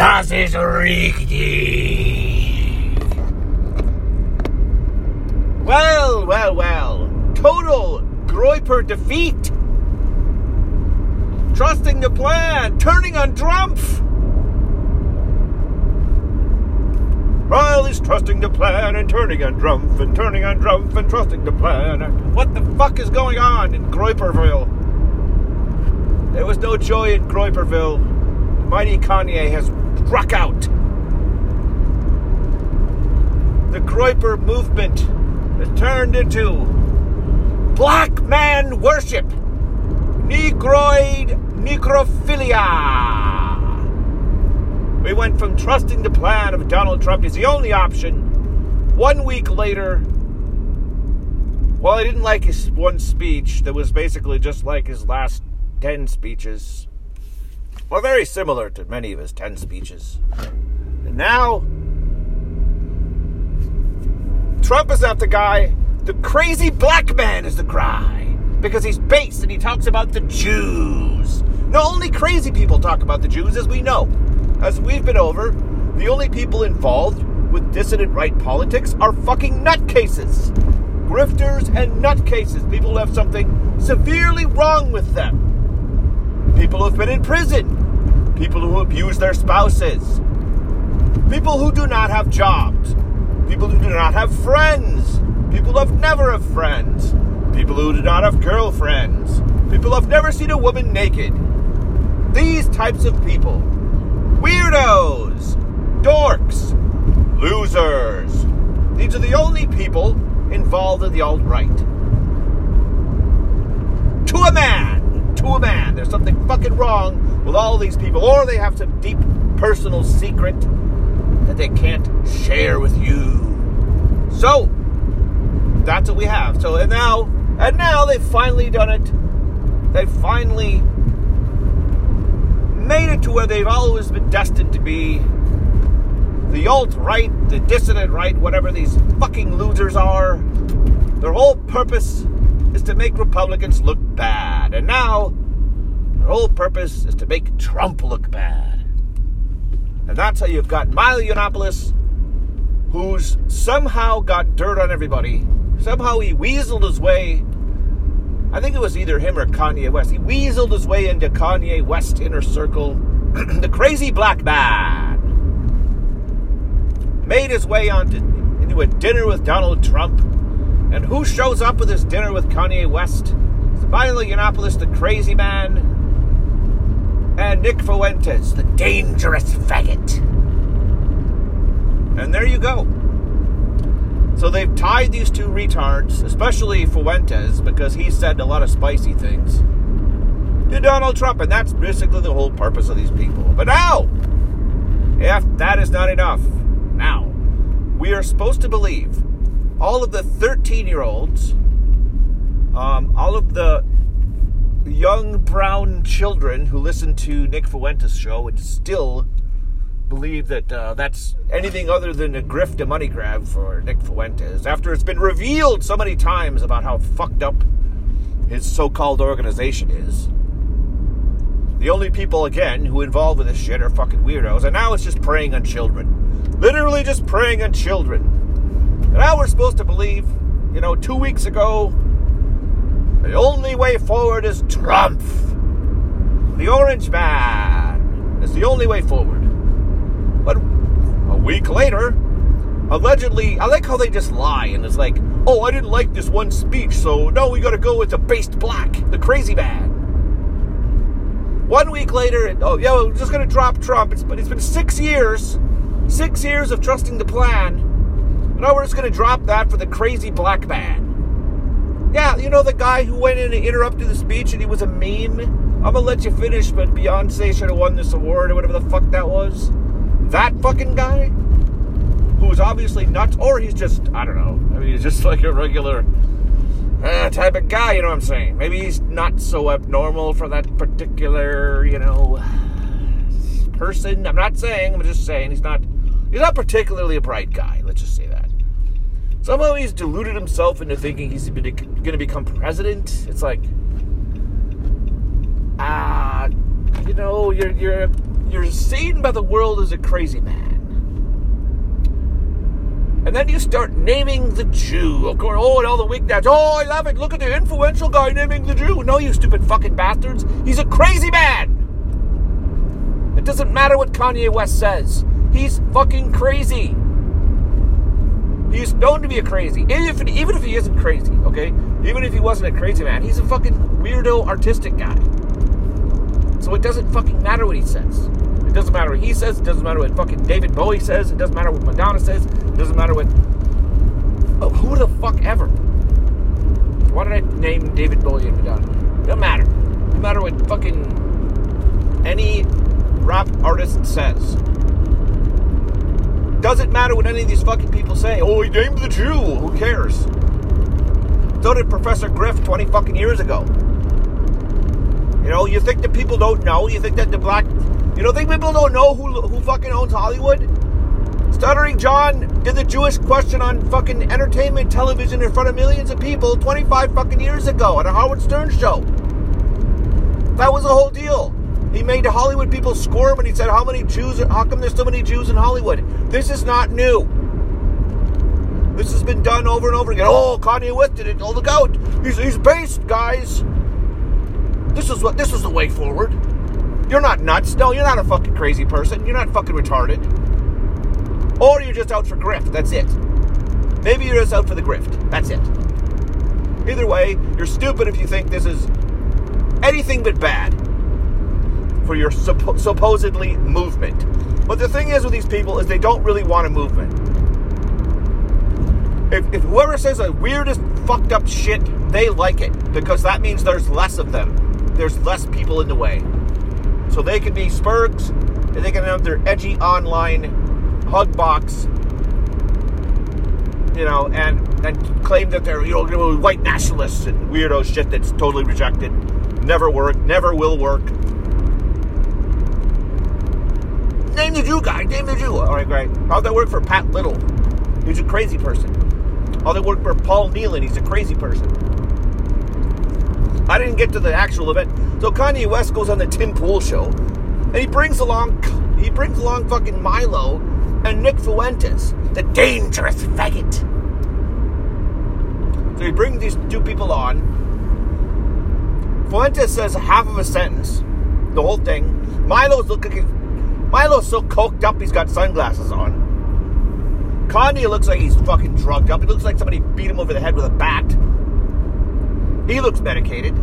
Das ist richtig. Well, well, well. Total Groyper defeat. Trusting the plan, turning on Trump. Well, is trusting the plan and turning on Trump and turning on Trump and trusting the plan. What the fuck is going on in Groyperville? There was no joy in Groyperville. Mighty Kanye has struck out. The Groyper movement has turned into black man worship, Negroid necrophilia. We went from trusting the plan of Donald Trump is the only option. One week later, well, I didn't like his one speech that was basically just like his last 10 speeches. Well, very similar to many of his 10 speeches. And now, Trump is not the guy. The crazy black man is the cry. Because he's based and he talks about the Jews. No, only crazy people talk about the Jews, as we know. As we've been over, the only people involved with dissident right politics are fucking nutcases. Grifters and nutcases. People who have something severely wrong with them people who've been in prison, people who abuse their spouses, people who do not have jobs, people who do not have friends, people who have never have friends, people who do not have girlfriends, people who have never seen a woman naked. These types of people, weirdos, dorks, losers. These are the only people involved in the alt right. To a man. To a man. There's something fucking wrong with all these people, or they have some deep personal secret that they can't share with you. So, that's what we have. So, and now, and now they've finally done it. They've finally made it to where they've always been destined to be the alt right, the dissident right, whatever these fucking losers are. Their whole purpose is to make Republicans look bad. And now, whole purpose is to make Trump look bad. And that's how you've got Milo Yiannopoulos, who's somehow got dirt on everybody. Somehow he weaseled his way. I think it was either him or Kanye West. He weaseled his way into Kanye West inner circle. the crazy black man made his way onto into a dinner with Donald Trump and who shows up with his dinner with Kanye West? It's Milo Yiannopoulos, the crazy man, and Nick Fuentes, the dangerous faggot. And there you go. So they've tied these two retards, especially Fuentes, because he said a lot of spicy things, to Donald Trump, and that's basically the whole purpose of these people. But now, if that is not enough, now we are supposed to believe all of the 13 year olds, um, all of the young brown children who listen to Nick Fuentes' show and still believe that uh, that's anything other than a grift, a money grab for Nick Fuentes, after it's been revealed so many times about how fucked up his so called organization is. The only people, again, who involved with this shit are fucking weirdos, and now it's just preying on children. Literally just preying on children. And now we're supposed to believe, you know, two weeks ago, the only way forward is Trump. The orange man is the only way forward. But a week later, allegedly, I like how they just lie and it's like, oh, I didn't like this one speech, so no, we gotta go with the based black, the crazy man. One week later, oh, yeah, we're just gonna drop Trump. It's, but it's been six years, six years of trusting the plan Now we're just to drop that for the crazy black man. Yeah, you know the guy who went in and interrupted the speech and he was a meme? I'm to let you finish, but Beyonce should have won this award or whatever the fuck that was. That fucking guy? Who was obviously nuts, or he's just, I don't know. I mean, he's just like a regular uh, type of guy, you know what I'm saying? Maybe he's not so abnormal for that particular, you know, person. I'm not saying, I'm just saying he's not he's not particularly a bright guy, let's just say that. Somehow he's deluded himself into thinking he's going to become president. It's like, ah, you know, you're you're you're seen by the world as a crazy man. And then you start naming the Jew. Of course, oh, and all the weeknights. Oh, I love it. Look at the influential guy naming the Jew. No, you stupid fucking bastards. He's a crazy man. It doesn't matter what Kanye West says. He's fucking crazy. He's known to be a crazy. Even if, even if he isn't crazy, okay? Even if he wasn't a crazy man, he's a fucking weirdo artistic guy. So it doesn't fucking matter what he says. It doesn't matter what he says. It doesn't matter what fucking David Bowie says. It doesn't matter what Madonna says. It doesn't matter what. Oh, who the fuck ever. Why did I name David Bowie and Madonna? Doesn't matter. No matter what fucking any rap artist says. Doesn't matter what any of these fucking people say. Oh, he named the Jew. Who cares? So did Professor Griff 20 fucking years ago. You know, you think that people don't know? You think that the black. You don't think people don't know who, who fucking owns Hollywood? Stuttering John did the Jewish question on fucking entertainment television in front of millions of people 25 fucking years ago at a Howard Stern show. That was the whole deal. He made Hollywood people squirm and he said, How many Jews, how come there's so many Jews in Hollywood? This is not new. This has been done over and over again. Oh, Kanye West did it. Oh, look out. He's, he's based, guys. This is what this is the way forward. You're not nuts. No, you're not a fucking crazy person. You're not fucking retarded. Or you're just out for grift. That's it. Maybe you're just out for the grift. That's it. Either way, you're stupid if you think this is anything but bad for your suppo- supposedly movement. But the thing is with these people is they don't really want a movement. If, if whoever says the weirdest fucked up shit, they like it because that means there's less of them. There's less people in the way. So they can be spurgs and they can have their edgy online hug box, you know, and and claim that they're you know white nationalists and weirdo shit that's totally rejected, never work, never will work. Name the Jew guy. Name the Jew. All right, great. How'd that work for Pat Little? He's a crazy person. How'd that work for Paul Nehlen? He's a crazy person. I didn't get to the actual event. So Kanye West goes on the Tim Pool show, and he brings along he brings along fucking Milo and Nick Fuentes, the dangerous faggot. So he brings these two people on. Fuentes says half of a sentence, the whole thing. Milo's looking Milo's so coked up he's got sunglasses on. Kanye looks like he's fucking drugged up. He looks like somebody beat him over the head with a bat. He looks medicated.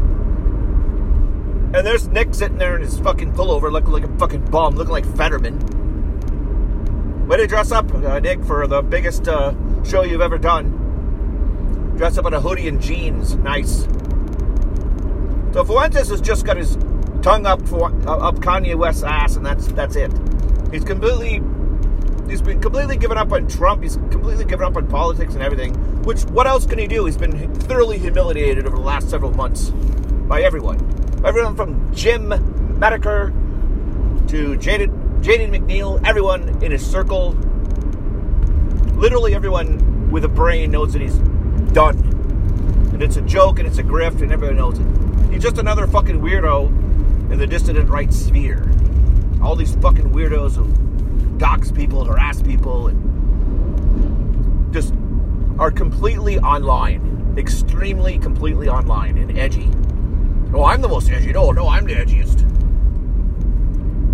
And there's Nick sitting there in his fucking pullover looking like a fucking bum, looking like Fetterman. Way to dress up, uh, Nick, for the biggest uh, show you've ever done. Dress up in a hoodie and jeans. Nice. So Fuentes has just got his tongue up for up Kanye West's ass, and that's that's it. He's completely he's been completely given up on Trump. He's completely given up on politics and everything. Which what else can he do? He's been thoroughly humiliated over the last several months by everyone. Everyone from Jim Metokur to Jaden Jaden McNeil, everyone in his circle. Literally everyone with a brain knows that he's done. And it's a joke and it's a grift and everyone knows it. He's just another fucking weirdo in the dissident right sphere. All these fucking weirdos and dox people, harass people, and just are completely online. Extremely, completely online and edgy. Oh, I'm the most edgy. No, no, I'm the edgiest.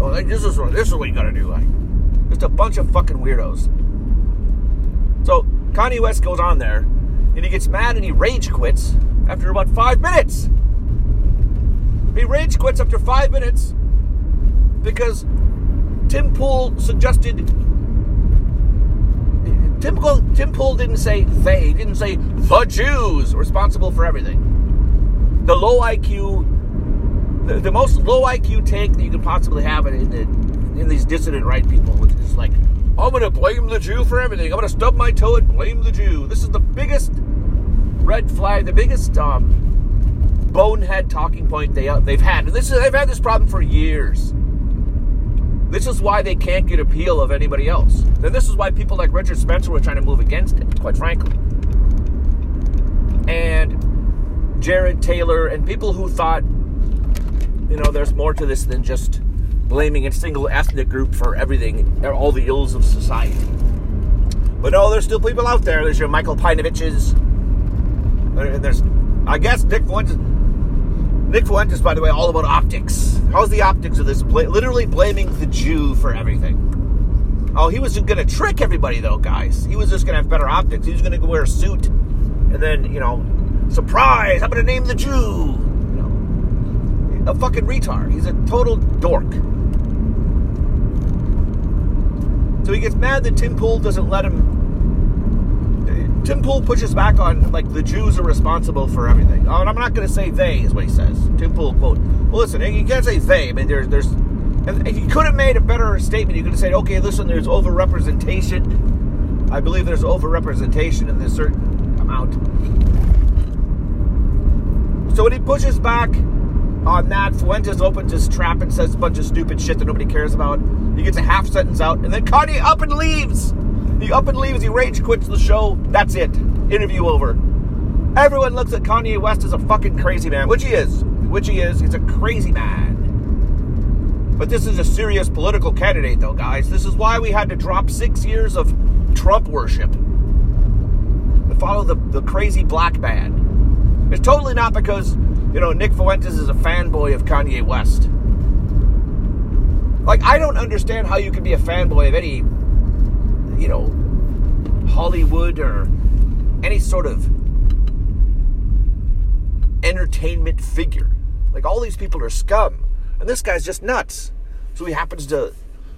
Oh, this is this is what you gotta do. Like, just a bunch of fucking weirdos. So Kanye West goes on there, and he gets mad and he rage quits after about five minutes. He rage quits after five minutes because Tim Pool suggested. Tim Pool, Tim Pool didn't say they, he didn't say the Jews responsible for everything. The low IQ, the, the most low IQ take that you could possibly have in, the, in these dissident right people, which is like, I'm going to blame the Jew for everything. I'm going to stub my toe and blame the Jew. This is the biggest red flag, the biggest um, bonehead talking point they uh, they've had. And this is, they've had this problem for years. This is why they can't get appeal of anybody else. And this is why people like Richard Spencer were trying to move against it, quite frankly. And Jared Taylor and people who thought, you know, there's more to this than just blaming a single ethnic group for everything, all the ills of society. But no, there's still people out there. There's your Michael Peinoviches. There's, I guess, Dick Fuentes. Nick Fuentes, by the way, all about optics. How's the optics of this? Bla- literally blaming the Jew for everything. Oh, he was going to trick everybody, though, guys. He was just going to have better optics. He was going to wear a suit, and then, you know, surprise! I'm going to name the Jew. You know, a fucking retard. He's a total dork. So he gets mad that Tim Pool doesn't let him. Tim Pool pushes back on like the Jews are responsible for everything. Oh, and I'm not going to say they is what he says. Tim Pool quote. Well, listen, you can't say they. I mean, there's there's. If you could have made a better statement, you could have said, okay, listen, there's overrepresentation. I believe there's overrepresentation in this certain amount. So when he pushes back on that, Fuentes opens his trap and says a bunch of stupid shit that nobody cares about. He gets a half sentence out, and then Kanye up and leaves. He up and leaves. He rage quits the show. That's it. Interview over. Everyone looks at Kanye West as a fucking crazy man, which he is. Which he is. He's a crazy man. But this is a serious political candidate, though, guys. This is why we had to drop six years of Trump worship to follow the, the crazy black man. It's totally not because, you know, Nick Fuentes is a fanboy of Kanye West. Like, I don't understand how you can be a fanboy of any, you know, Hollywood or any sort of entertainment figure. Like, all these people are scum. And this guy's just nuts. So he happens to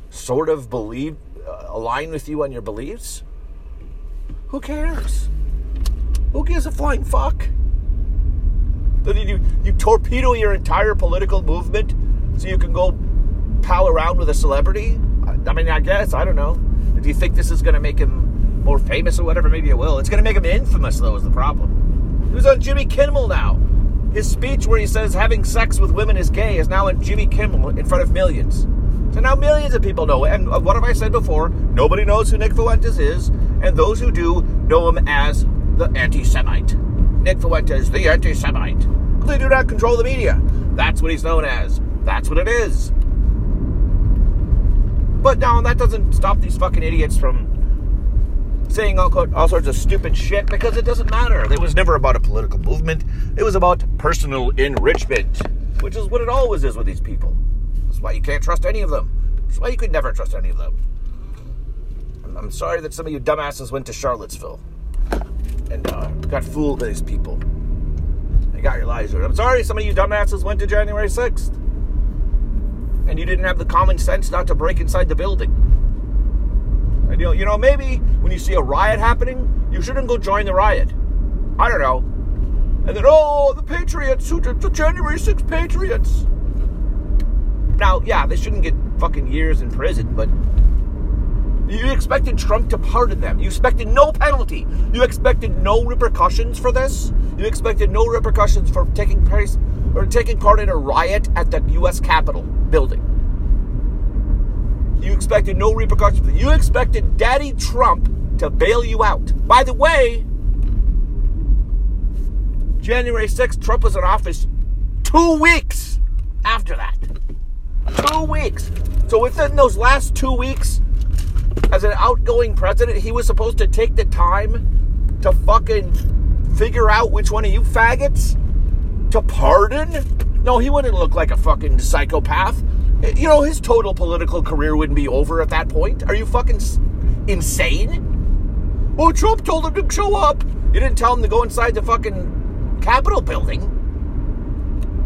sort of believe, uh, align with you on your beliefs. Who cares? Who gives a flying fuck? Then you, you torpedo your entire political movement so you can go pal around with a celebrity? I, I mean, I guess, I don't know. Do you think this is going to make him more famous or whatever? Maybe it will. It's going to make him infamous, though, is the problem. He was on Jimmy Kimmel now. His speech where he says having sex with women is gay is now on Jimmy Kimmel in front of millions. So now millions of people know. And uh, what have I said before? Nobody knows who Nick Fuentes is, and those who do know him as the anti Semite. Nick Fuentes, the anti Semite. They do not control the media. That's what he's known as. That's what it is. But no, that doesn't stop these fucking idiots from saying all, all sorts of stupid shit because it doesn't matter. It was never about a political movement. It was about personal enrichment, which is what it always is with these people. That's why you can't trust any of them. That's why you could never trust any of them. I'm sorry that some of you dumbasses went to Charlottesville and uh, got fooled by these people. They got your lies. I'm sorry some of you dumbasses went to January 6th and you didn't have the common sense not to break inside the building. And you know, you know, maybe when you see a riot happening, you shouldn't go join the riot. I don't know. And then, oh, the Patriots, who the January 6th Patriots. Now, yeah, they shouldn't get fucking years in prison, but you expected Trump to pardon them. You expected no penalty. You expected no repercussions for this. You expected no repercussions for taking place or taking part in a riot at the U.S. Capitol building. You expected no repercussions. You expected Daddy Trump to bail you out. By the way, January 6th, Trump was in office two weeks after that. Two weeks. So within those last two weeks, as an outgoing president, he was supposed to take the time to fucking figure out which one of you faggots to pardon? No, he wouldn't look like a fucking psychopath. Eh, you know, his total political career wouldn't be over at that point. Are you fucking insane? Well, Trump told him to show up. You didn't tell him to go inside the fucking Capitol building.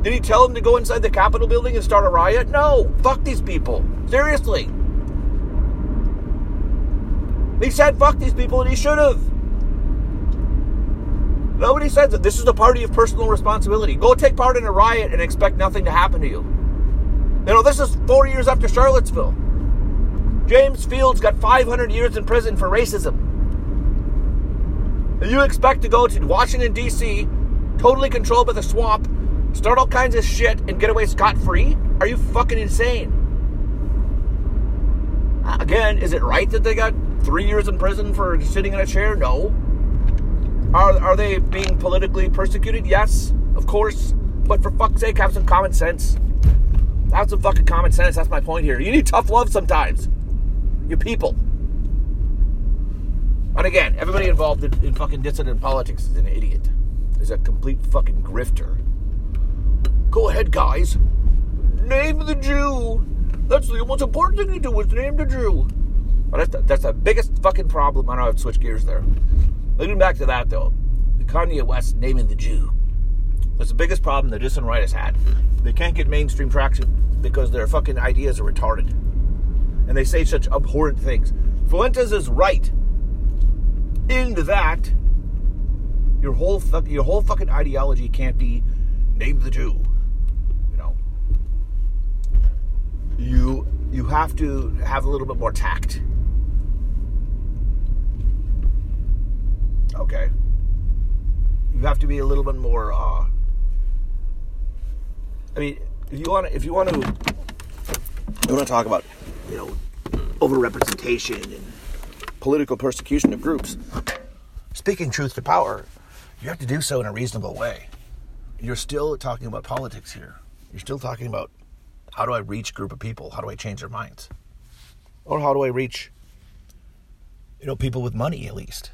Did he tell him to go inside the Capitol building and start a riot? No. Fuck these people. Seriously. He said fuck these people and he should have. Nobody says that this is a party of personal responsibility. Go take part in a riot and expect nothing to happen to you. You know, this is four years after Charlottesville. James Fields got 500 years in prison for racism. And you expect to go to Washington, D.C., totally controlled by the swamp, start all kinds of shit, and get away scot free? Are you fucking insane? Again, is it right that they got three years in prison for sitting in a chair? No. Are, are they being politically persecuted? Yes, of course. But for fuck's sake, have some common sense. Have some fucking common sense. That's my point here. You need tough love sometimes. You people. And again, everybody involved in, in fucking dissident politics is an idiot. Is a complete fucking grifter. Go ahead, guys. Name the Jew. That's the most important thing to do is name the Jew. But that's the, that's the biggest fucking problem. I know I've switched gears there. Looking back to that though, the Kanye West naming the Jew. That's the biggest problem the dissident right has had. They can't get mainstream traction because their fucking ideas are retarded. And they say such abhorrent things. Fuentes is right in that your whole your whole fucking ideology can't be name the Jew. You know. You you have to have a little bit more tact. Okay. You have to be a little bit more uh I mean, if you want to, if you want to, you want to talk about, you know, overrepresentation and political persecution of groups. Speaking truth to power, you have to do so in a reasonable way. You're still talking about politics here. You're still talking about how do I reach group of people? How do I change their minds? Or how do I reach, you know, people with money at least?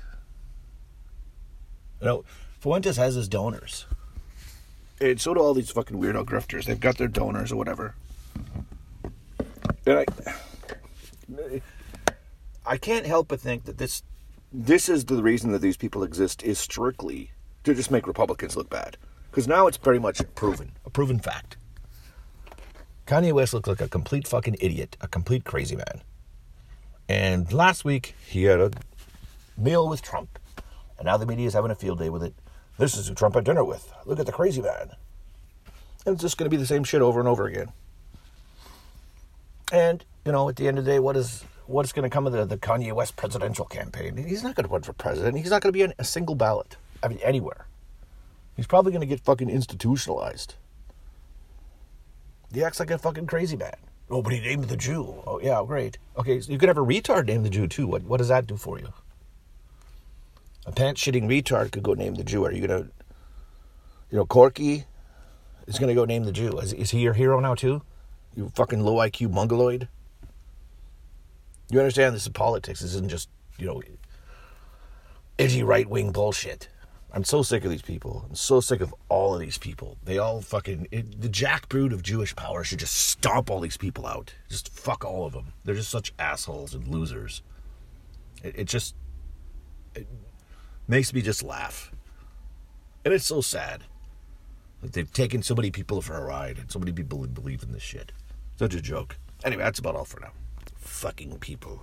You know, uh, Fuentes has his donors. And so do all these fucking weirdo grifters. They've got their donors or whatever. And I I can't help but think that this this is the reason that these people exist is strictly to just make Republicans look bad. Because now it's pretty much proven, a proven fact. Kanye West looks like a complete fucking idiot, a complete crazy man. And last week he had a meal with Trump. And now the media is having a field day with it. This is who Trump had dinner with. Look at the crazy man. And it's just going to be the same shit over and over again. And, you know, at the end of the day, what is what's going to come of the, the Kanye West presidential campaign? He's not going to run for president. He's not going to be on a single ballot. I mean, anywhere. He's probably going to get fucking institutionalized. He acts like a fucking crazy man. Oh, but he named the Jew. Oh, yeah, great. Okay, so you could have a retard name the Jew too. What what does that do for you? A pants shitting retard could go name the Jew. Are you gonna, you know, Corky is gonna go name the Jew? Is, is he your hero now too? You fucking low IQ mongoloid. You understand this is politics. This isn't just you know, edgy right wing bullshit. I'm so sick of these people. I'm so sick of all of these people. They all fucking it, the jackboot of Jewish power should just stomp all these people out. Just fuck all of them. They're just such assholes and losers. It, it just it makes me just laugh, and it's so sad that they've taken so many people for a ride and so many people believe in this shit. Such a joke. Anyway, that's about all for now. Fucking people.